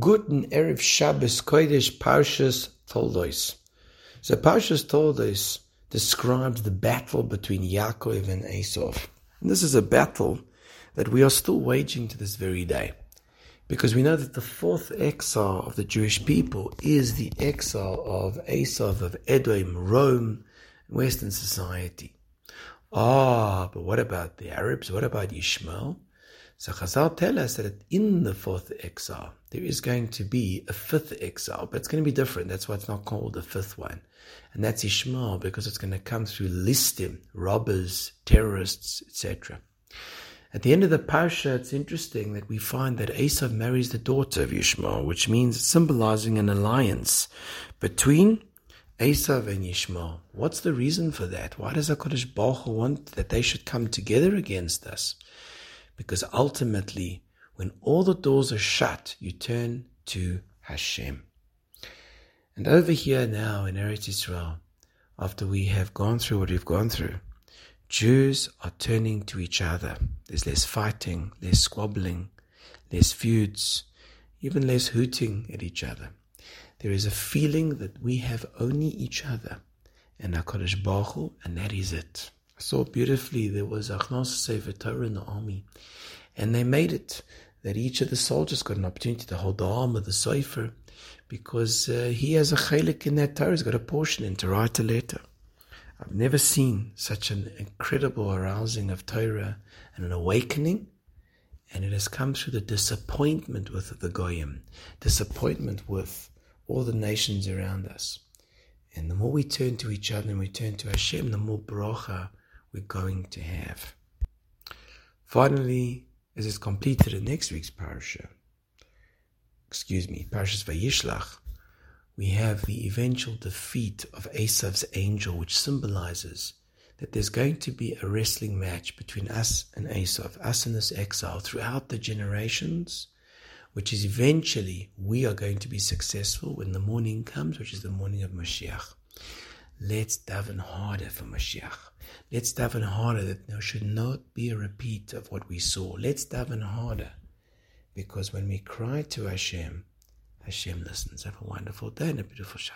Guten Erev Shabbos Kodesh Parshas Toldos. So Parshas Toldos describes the battle between Yaakov and Esav. And this is a battle that we are still waging to this very day. Because we know that the fourth exile of the Jewish people is the exile of Esav, of Edom, Rome, Western society. Ah, but what about the Arabs? What about Ishmael? So Chazal tell us that in the fourth exile, there is going to be a fifth exile, but it's going to be different. That's why it's not called the fifth one. And that's Ishmael, because it's going to come through listim, robbers, terrorists, etc. At the end of the Parsha, it's interesting that we find that Esav marries the daughter of Ishmael, which means symbolizing an alliance between Esav and Ishmael. What's the reason for that? Why does HaKadosh Baruch Hu want that they should come together against us? Because ultimately, when all the doors are shut, you turn to Hashem. And over here now in Eretz Israel, after we have gone through what we've gone through, Jews are turning to each other. There's less fighting, less squabbling, less feuds, even less hooting at each other. There is a feeling that we have only each other and HaKadosh Baruch Hu, and that is it. Saw beautifully there was Achnos Sefer Torah in the army, and they made it that each of the soldiers got an opportunity to hold the arm of the Sefer because uh, he has a chalik in that Torah, he's got a portion in to write a letter. I've never seen such an incredible arousing of Torah and an awakening, and it has come through the disappointment with the Goyim, disappointment with all the nations around us. And the more we turn to each other and we turn to Hashem, the more bracha we're going to have. Finally, as is completed in next week's parasha, excuse me, Parashas Vayishlach, we have the eventual defeat of Esav's angel, which symbolizes that there's going to be a wrestling match between us and Esav, us in this exile throughout the generations, which is eventually we are going to be successful when the morning comes, which is the morning of Mashiach. Let's daven harder for Mashiach. Let's daven harder that there should not be a repeat of what we saw. Let's daven harder. Because when we cry to Hashem, Hashem listens. Have a wonderful day and a beautiful Shabbat.